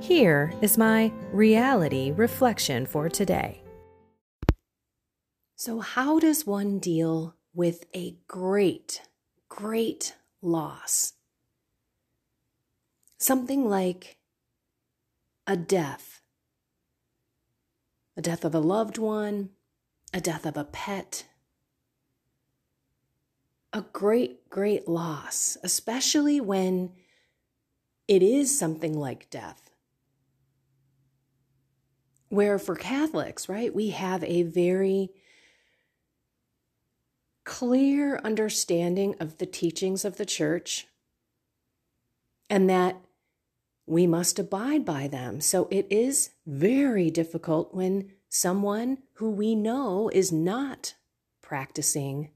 Here is my reality reflection for today. So, how does one deal with a great, great loss? Something like a death, a death of a loved one, a death of a pet, a great, great loss, especially when it is something like death where for Catholics, right, we have a very clear understanding of the teachings of the church and that we must abide by them. So it is very difficult when someone who we know is not practicing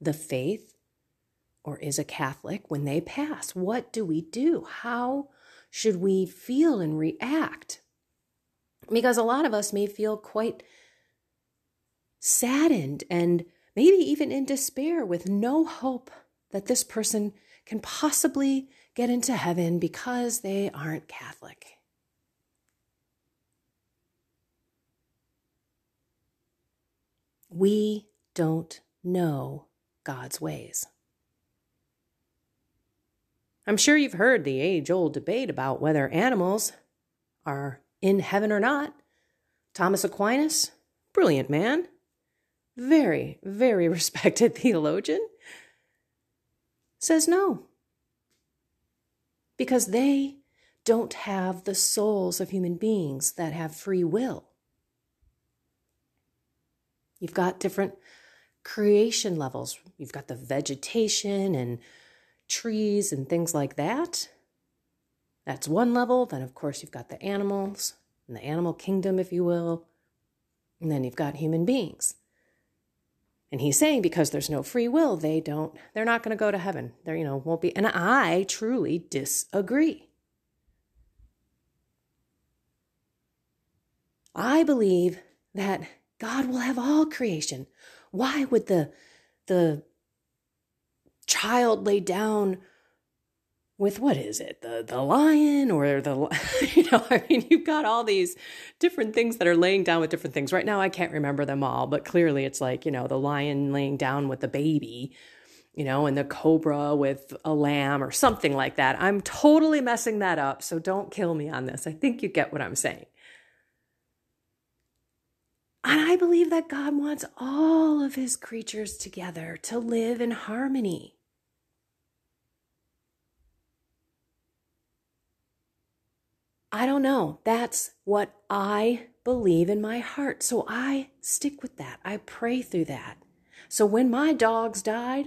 the faith or is a Catholic when they pass. What do we do? How should we feel and react? Because a lot of us may feel quite saddened and maybe even in despair with no hope that this person can possibly get into heaven because they aren't Catholic. We don't know God's ways. I'm sure you've heard the age old debate about whether animals are in heaven or not. Thomas Aquinas, brilliant man, very, very respected theologian, says no. Because they don't have the souls of human beings that have free will. You've got different creation levels. You've got the vegetation and trees and things like that. That's one level. Then, of course, you've got the animals and the animal kingdom, if you will. And then you've got human beings. And he's saying because there's no free will, they don't, they're not going to go to heaven. There, you know, won't be. And I truly disagree. I believe that God will have all creation. Why would the the child lay down with what is it? The the lion or the you know i mean you've got all these different things that are laying down with different things. Right now i can't remember them all but clearly it's like you know the lion laying down with the baby you know and the cobra with a lamb or something like that. I'm totally messing that up so don't kill me on this. I think you get what i'm saying. And i believe that god wants all of his creatures together to live in harmony I don't know. That's what I believe in my heart. So I stick with that. I pray through that. So when my dogs died,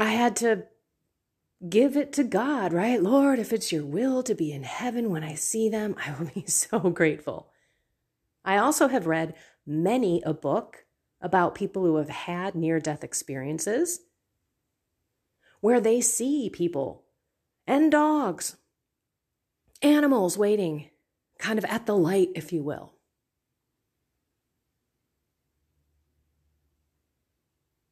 I had to give it to God, right? Lord, if it's your will to be in heaven when I see them, I will be so grateful. I also have read many a book about people who have had near death experiences where they see people and dogs animals waiting, kind of at the light, if you will.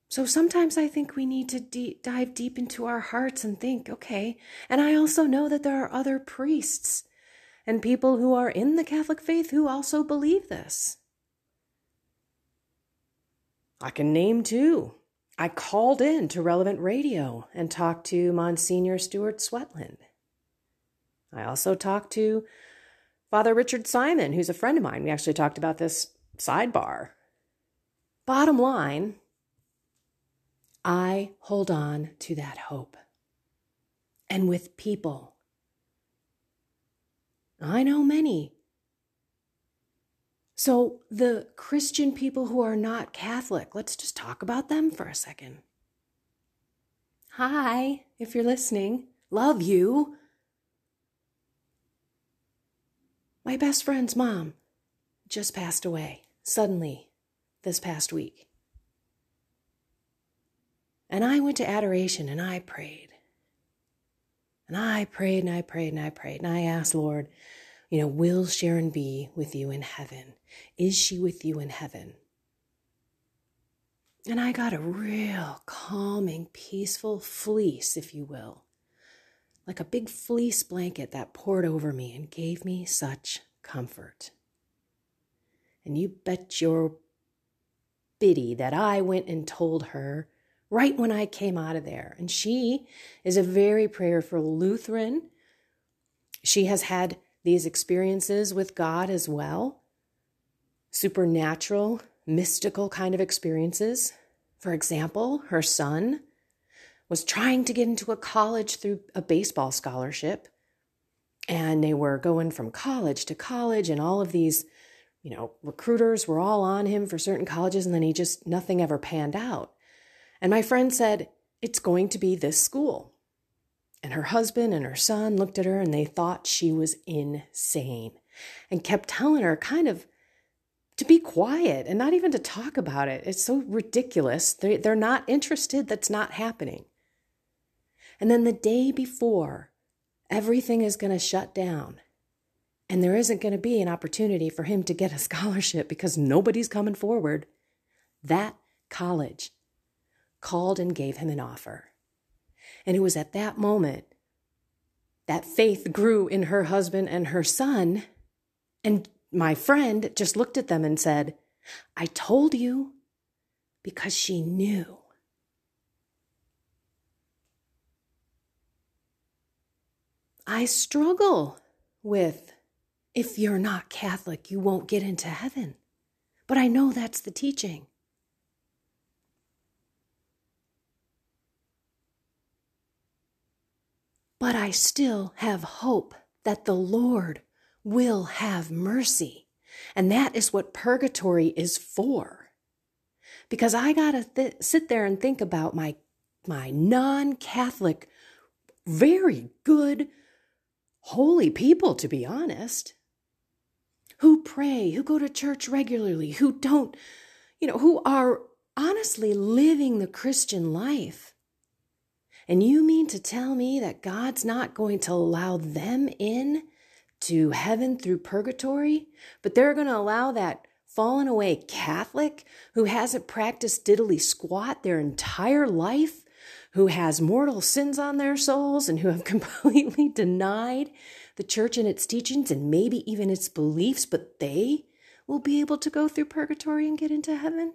So sometimes I think we need to de- dive deep into our hearts and think, okay. And I also know that there are other priests and people who are in the Catholic faith who also believe this. I can name two. I called in to Relevant Radio and talked to Monsignor Stuart Swetland. I also talked to Father Richard Simon, who's a friend of mine. We actually talked about this sidebar. Bottom line, I hold on to that hope. And with people, I know many. So, the Christian people who are not Catholic, let's just talk about them for a second. Hi, if you're listening, love you. My best friend's mom just passed away suddenly this past week. And I went to adoration and I prayed. And I prayed and I prayed and I prayed. And I asked, Lord, you know, will Sharon be with you in heaven? Is she with you in heaven? And I got a real calming, peaceful fleece, if you will, like a big fleece blanket that poured over me and gave me such comfort. And you bet your biddy that I went and told her right when I came out of there. And she is a very prayerful Lutheran. She has had these experiences with God as well supernatural, mystical kind of experiences. For example, her son was trying to get into a college through a baseball scholarship. And they were going from college to college, and all of these, you know, recruiters were all on him for certain colleges, and then he just, nothing ever panned out. And my friend said, It's going to be this school. And her husband and her son looked at her and they thought she was insane and kept telling her kind of to be quiet and not even to talk about it. It's so ridiculous. They, they're not interested. That's not happening. And then the day before, everything is going to shut down. And there isn't going to be an opportunity for him to get a scholarship because nobody's coming forward. That college called and gave him an offer. And it was at that moment that faith grew in her husband and her son. And my friend just looked at them and said, I told you because she knew. I struggle with if you're not Catholic, you won't get into heaven. But I know that's the teaching. but I still have hope that the Lord will have mercy. And that is what purgatory is for. Because I got to th- sit there and think about my my non-Catholic very good holy people to be honest. Who pray, who go to church regularly, who don't, you know, who are honestly living the Christian life. And you mean to tell me that God's not going to allow them in to heaven through purgatory, but they're going to allow that fallen away Catholic who hasn't practiced diddly squat their entire life, who has mortal sins on their souls, and who have completely denied the church and its teachings and maybe even its beliefs, but they will be able to go through purgatory and get into heaven?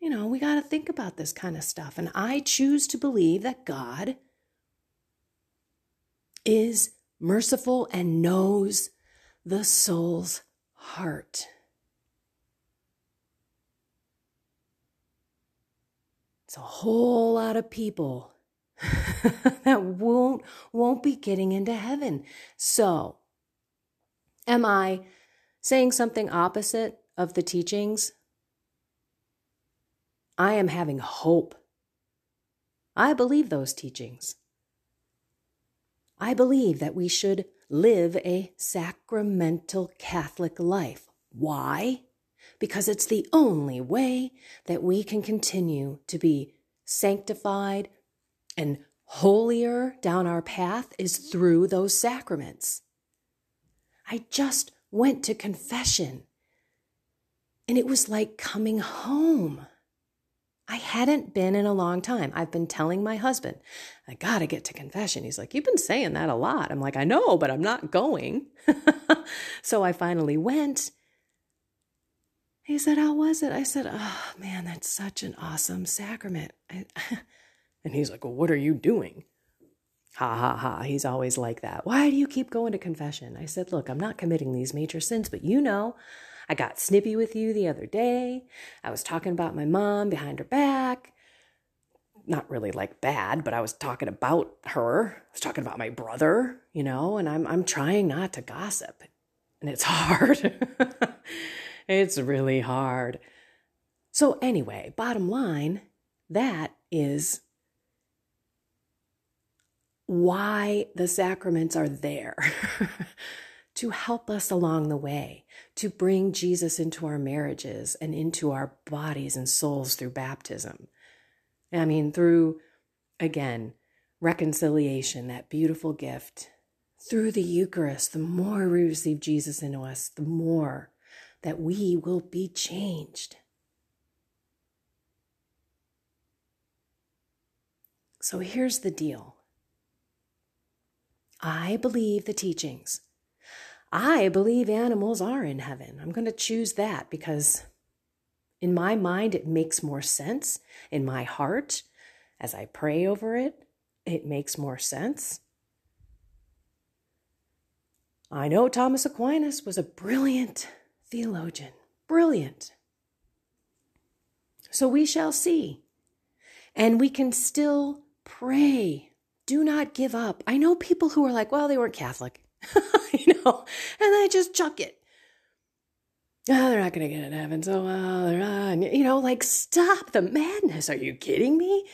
You know, we got to think about this kind of stuff. And I choose to believe that God is merciful and knows the soul's heart. It's a whole lot of people that won't won't be getting into heaven. So, am I saying something opposite of the teachings I am having hope. I believe those teachings. I believe that we should live a sacramental Catholic life. Why? Because it's the only way that we can continue to be sanctified and holier down our path is through those sacraments. I just went to confession and it was like coming home. I hadn't been in a long time. I've been telling my husband, I got to get to confession. He's like, You've been saying that a lot. I'm like, I know, but I'm not going. so I finally went. He said, How was it? I said, Oh, man, that's such an awesome sacrament. and he's like, Well, what are you doing? Ha ha ha. He's always like that. Why do you keep going to confession? I said, Look, I'm not committing these major sins, but you know, I got snippy with you the other day. I was talking about my mom behind her back. Not really like bad, but I was talking about her. I was talking about my brother, you know, and I'm I'm trying not to gossip. And it's hard. It's really hard. So anyway, bottom line, that is why the sacraments are there to help us along the way, to bring Jesus into our marriages and into our bodies and souls through baptism. I mean, through, again, reconciliation, that beautiful gift. Through the Eucharist, the more we receive Jesus into us, the more that we will be changed. So here's the deal I believe the teachings. I believe animals are in heaven. I'm going to choose that because in my mind, it makes more sense. In my heart, as I pray over it, it makes more sense. I know Thomas Aquinas was a brilliant theologian, brilliant. So we shall see. And we can still pray do not give up. I know people who are like, well, they weren't Catholic, you know, and they just chuck it. Oh, they're not going to get in heaven. So, uh, they're not, you know, like, stop the madness. Are you kidding me?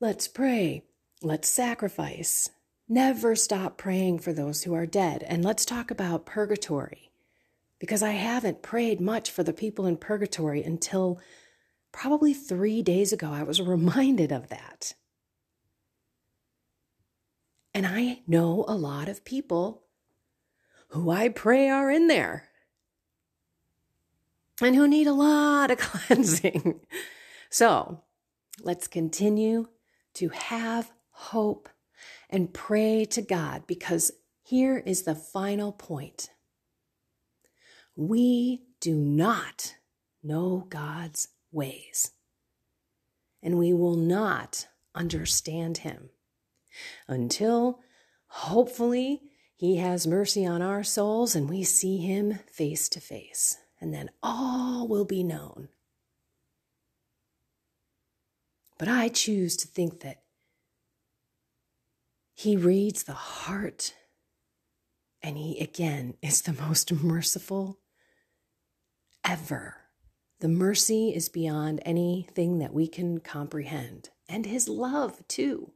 Let's pray. Let's sacrifice. Never stop praying for those who are dead. And let's talk about purgatory because I haven't prayed much for the people in purgatory until probably three days ago. I was reminded of that. And I know a lot of people who I pray are in there and who need a lot of cleansing. So let's continue to have hope and pray to God because here is the final point. We do not know God's ways, and we will not understand Him until hopefully he has mercy on our souls and we see him face to face. And then all will be known. But I choose to think that he reads the heart and he again is the most merciful ever. The mercy is beyond anything that we can comprehend, and his love, too.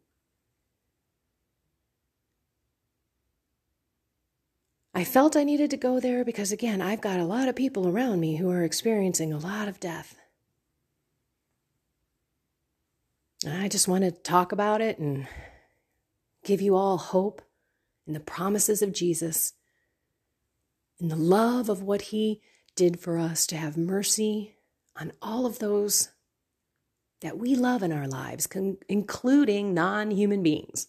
I felt I needed to go there because, again, I've got a lot of people around me who are experiencing a lot of death. I just want to talk about it and give you all hope in the promises of Jesus, in the love of what He did for us to have mercy on all of those that we love in our lives, including non human beings.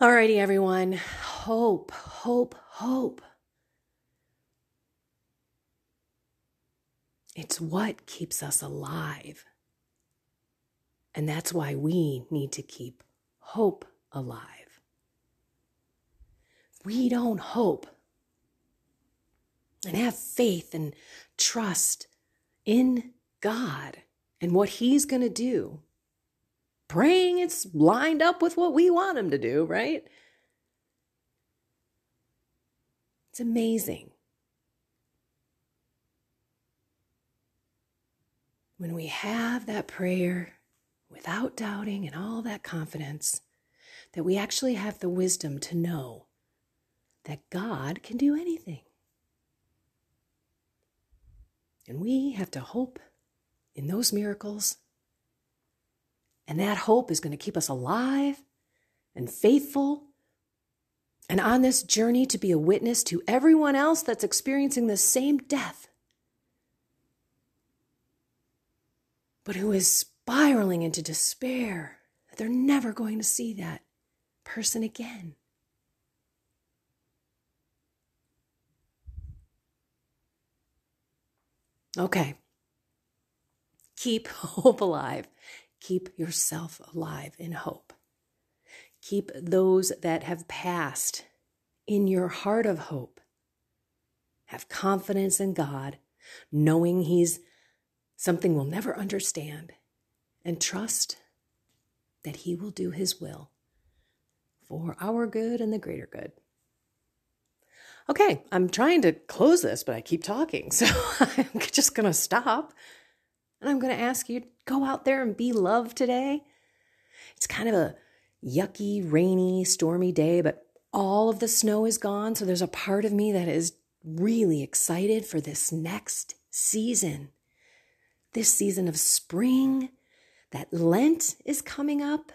Alrighty, everyone. Hope, hope, hope. It's what keeps us alive. And that's why we need to keep hope alive. we don't hope and have faith and trust in God and what He's going to do, praying it's lined up with what we want him to do, right? It's amazing. When we have that prayer without doubting and all that confidence, that we actually have the wisdom to know that God can do anything. And we have to hope in those miracles and that hope is going to keep us alive and faithful and on this journey to be a witness to everyone else that's experiencing the same death, but who is spiraling into despair that they're never going to see that person again. Okay. Keep hope alive. Keep yourself alive in hope. Keep those that have passed in your heart of hope. Have confidence in God, knowing He's something we'll never understand, and trust that He will do His will for our good and the greater good. Okay, I'm trying to close this, but I keep talking. So I'm just going to stop. And I'm going to ask you go out there and be love today. It's kind of a yucky, rainy, stormy day, but all of the snow is gone. So there's a part of me that is really excited for this next season. This season of spring, that Lent is coming up.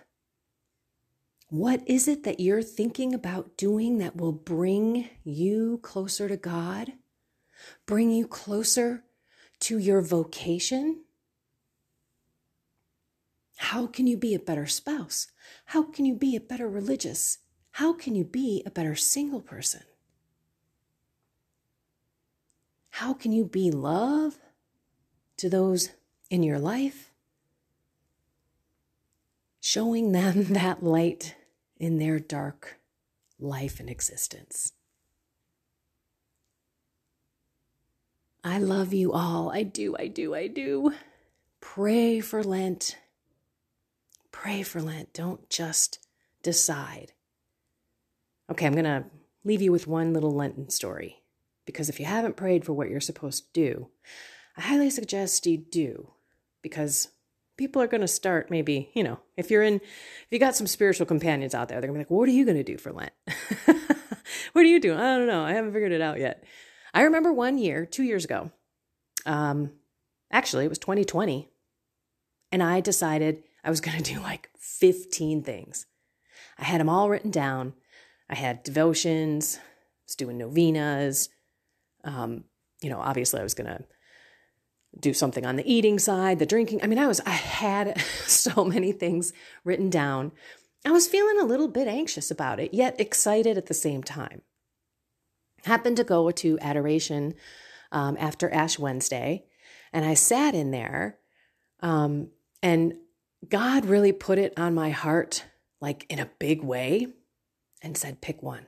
What is it that you're thinking about doing that will bring you closer to God? Bring you closer to your vocation? How can you be a better spouse? How can you be a better religious? How can you be a better single person? How can you be love to those in your life? Showing them that light in their dark life and existence. I love you all. I do, I do, I do. Pray for Lent. Pray for Lent. Don't just decide. Okay, I'm going to leave you with one little Lenten story because if you haven't prayed for what you're supposed to do, I highly suggest you do because people are going to start maybe, you know, if you're in, if you got some spiritual companions out there, they're going to be like, what are you going to do for Lent? what are you doing? I don't know. I haven't figured it out yet. I remember one year, two years ago, um, actually, it was 2020, and I decided I was going to do like 15 things. I had them all written down. I had devotions, I was doing novenas. Um, you know, obviously, I was going to do something on the eating side, the drinking. I mean, I was, I had so many things written down. I was feeling a little bit anxious about it, yet excited at the same time. Happened to go to adoration um, after Ash Wednesday, and I sat in there, um, and God really put it on my heart, like in a big way, and said, pick one.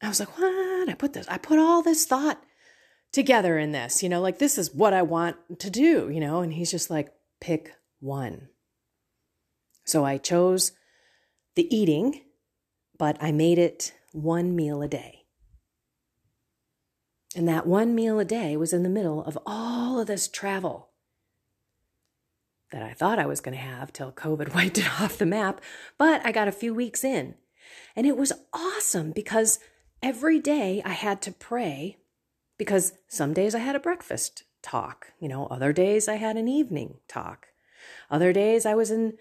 I was like, what? I put this, I put all this thought together in this, you know, like this is what I want to do, you know, and he's just like, pick one. So I chose the eating, but I made it one meal a day. And that one meal a day was in the middle of all of this travel that I thought I was going to have till COVID wiped it off the map. But I got a few weeks in. And it was awesome because every day I had to pray because some days I had a breakfast talk, you know, other days I had an evening talk. Other days I was in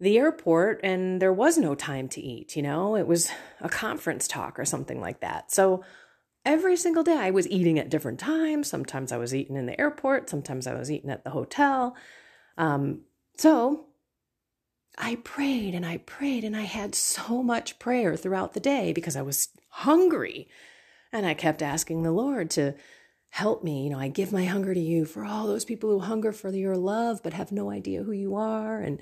the airport and there was no time to eat, you know, it was a conference talk or something like that. So every single day I was eating at different times. Sometimes I was eating in the airport, sometimes I was eating at the hotel. Um, so I prayed and I prayed and I had so much prayer throughout the day because I was hungry and I kept asking the Lord to help me. You know, I give my hunger to you for all those people who hunger for your love but have no idea who you are. And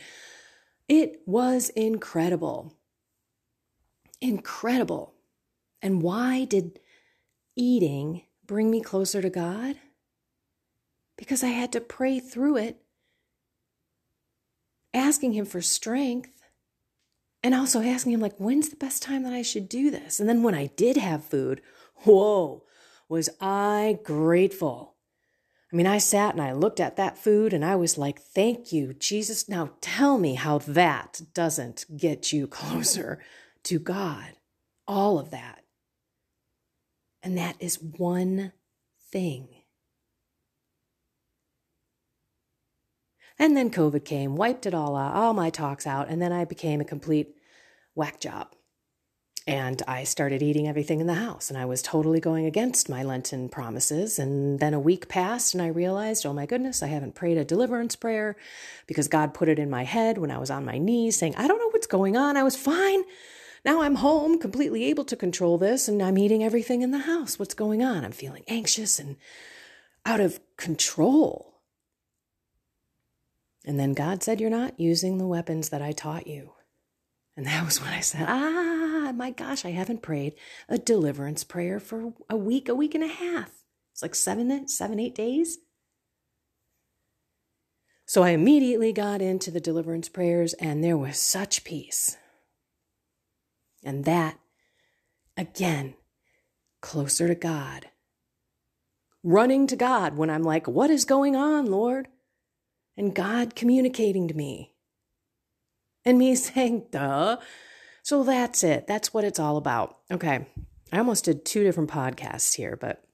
it was incredible. Incredible. And why did eating bring me closer to God? Because I had to pray through it, asking Him for strength and also asking him like when's the best time that i should do this and then when i did have food Whoa, was I grateful. I mean, I sat and I looked at that food and I was like, thank you, Jesus. Now tell me how that doesn't get you closer to God. All of that. And that is one thing. And then COVID came, wiped it all out, all my talks out, and then I became a complete whack job. And I started eating everything in the house, and I was totally going against my Lenten promises. And then a week passed, and I realized, oh my goodness, I haven't prayed a deliverance prayer because God put it in my head when I was on my knees saying, I don't know what's going on. I was fine. Now I'm home, completely able to control this, and I'm eating everything in the house. What's going on? I'm feeling anxious and out of control. And then God said, You're not using the weapons that I taught you. And that was when I said, ah, my gosh, I haven't prayed a deliverance prayer for a week, a week and a half. It's like seven, seven, eight days. So I immediately got into the deliverance prayers, and there was such peace. And that, again, closer to God. Running to God when I'm like, What is going on, Lord? And God communicating to me and me saying, duh. So that's it. That's what it's all about. Okay. I almost did two different podcasts here, but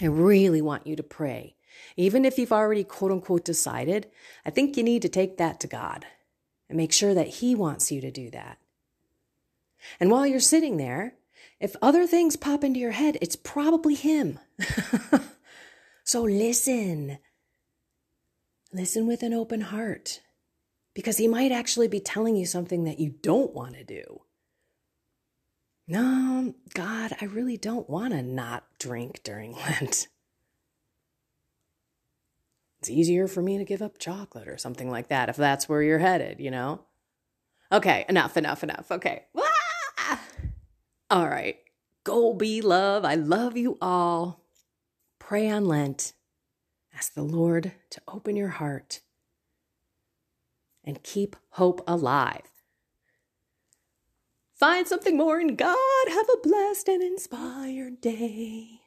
I really want you to pray. Even if you've already quote unquote decided, I think you need to take that to God and make sure that He wants you to do that. And while you're sitting there, if other things pop into your head, it's probably Him. so listen. Listen with an open heart because he might actually be telling you something that you don't want to do. No, God, I really don't want to not drink during Lent. It's easier for me to give up chocolate or something like that if that's where you're headed, you know? Okay, enough, enough, enough. Okay. Ah! All right. Go be love. I love you all. Pray on Lent. Ask the Lord to open your heart and keep hope alive. Find something more in God. Have a blessed and inspired day.